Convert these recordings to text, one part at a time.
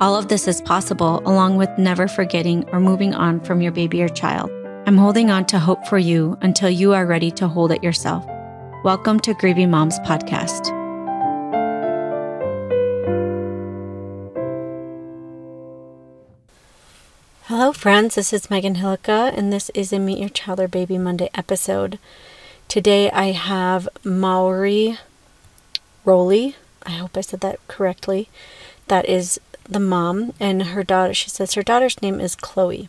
All of this is possible along with never forgetting or moving on from your baby or child. I'm holding on to hope for you until you are ready to hold it yourself. Welcome to Grieving Moms Podcast. Hello, friends. This is Megan Hilleke, and this is a Meet Your Child or Baby Monday episode. Today I have Mauri Rowley. I hope I said that correctly. That is the mom and her daughter. She says her daughter's name is Chloe.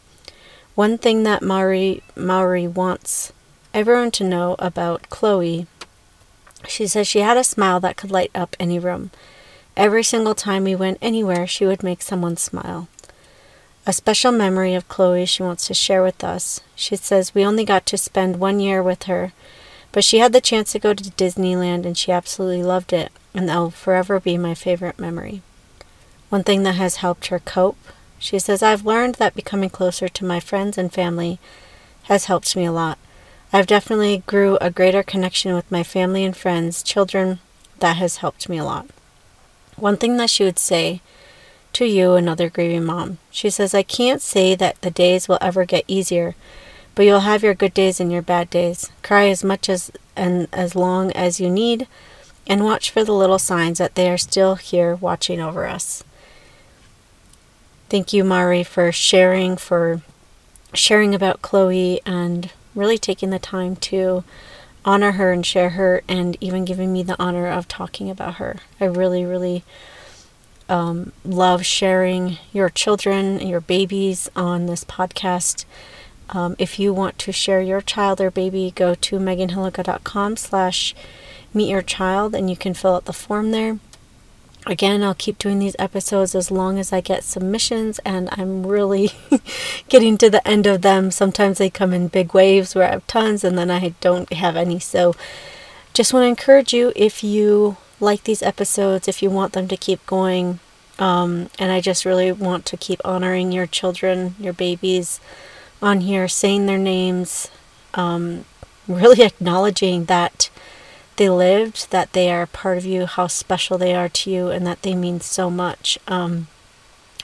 One thing that Mauri Mauri wants everyone to know about Chloe, she says she had a smile that could light up any room. Every single time we went anywhere, she would make someone smile. A special memory of Chloe she wants to share with us. She says we only got to spend one year with her, but she had the chance to go to Disneyland and she absolutely loved it, and that will forever be my favorite memory. One thing that has helped her cope she says, I've learned that becoming closer to my friends and family has helped me a lot. I've definitely grew a greater connection with my family and friends, children. That has helped me a lot. One thing that she would say to you, another grieving mom, she says, I can't say that the days will ever get easier, but you'll have your good days and your bad days. Cry as much as and as long as you need, and watch for the little signs that they are still here watching over us. Thank you, Mari, for sharing, for sharing about Chloe and really taking the time to honor her and share her and even giving me the honor of talking about her. I really, really um, love sharing your children, your babies on this podcast. Um, if you want to share your child or baby, go to meganhilleke.com slash meet your child and you can fill out the form there. Again, I'll keep doing these episodes as long as I get submissions, and I'm really getting to the end of them. Sometimes they come in big waves where I have tons, and then I don't have any. So, just want to encourage you if you like these episodes, if you want them to keep going, um, and I just really want to keep honoring your children, your babies on here, saying their names, um, really acknowledging that they lived, that they are part of you, how special they are to you, and that they mean so much. Um,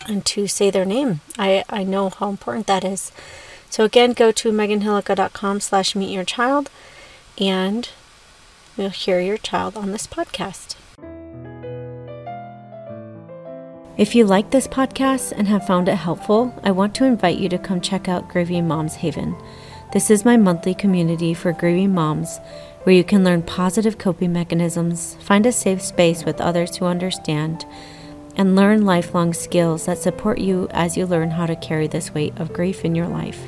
and to say their name. I, I know how important that is. So again, go to meganhilleke.com slash meet your child and you'll hear your child on this podcast. If you like this podcast and have found it helpful, I want to invite you to come check out Grieving Moms Haven. This is my monthly community for grieving moms where you can learn positive coping mechanisms, find a safe space with others who understand, and learn lifelong skills that support you as you learn how to carry this weight of grief in your life.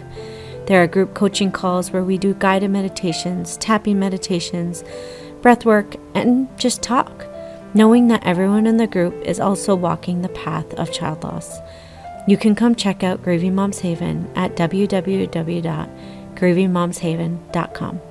There are group coaching calls where we do guided meditations, tapping meditations, breath work, and just talk, knowing that everyone in the group is also walking the path of child loss. You can come check out Grieving Moms Haven at www.grievingmomshaven.com.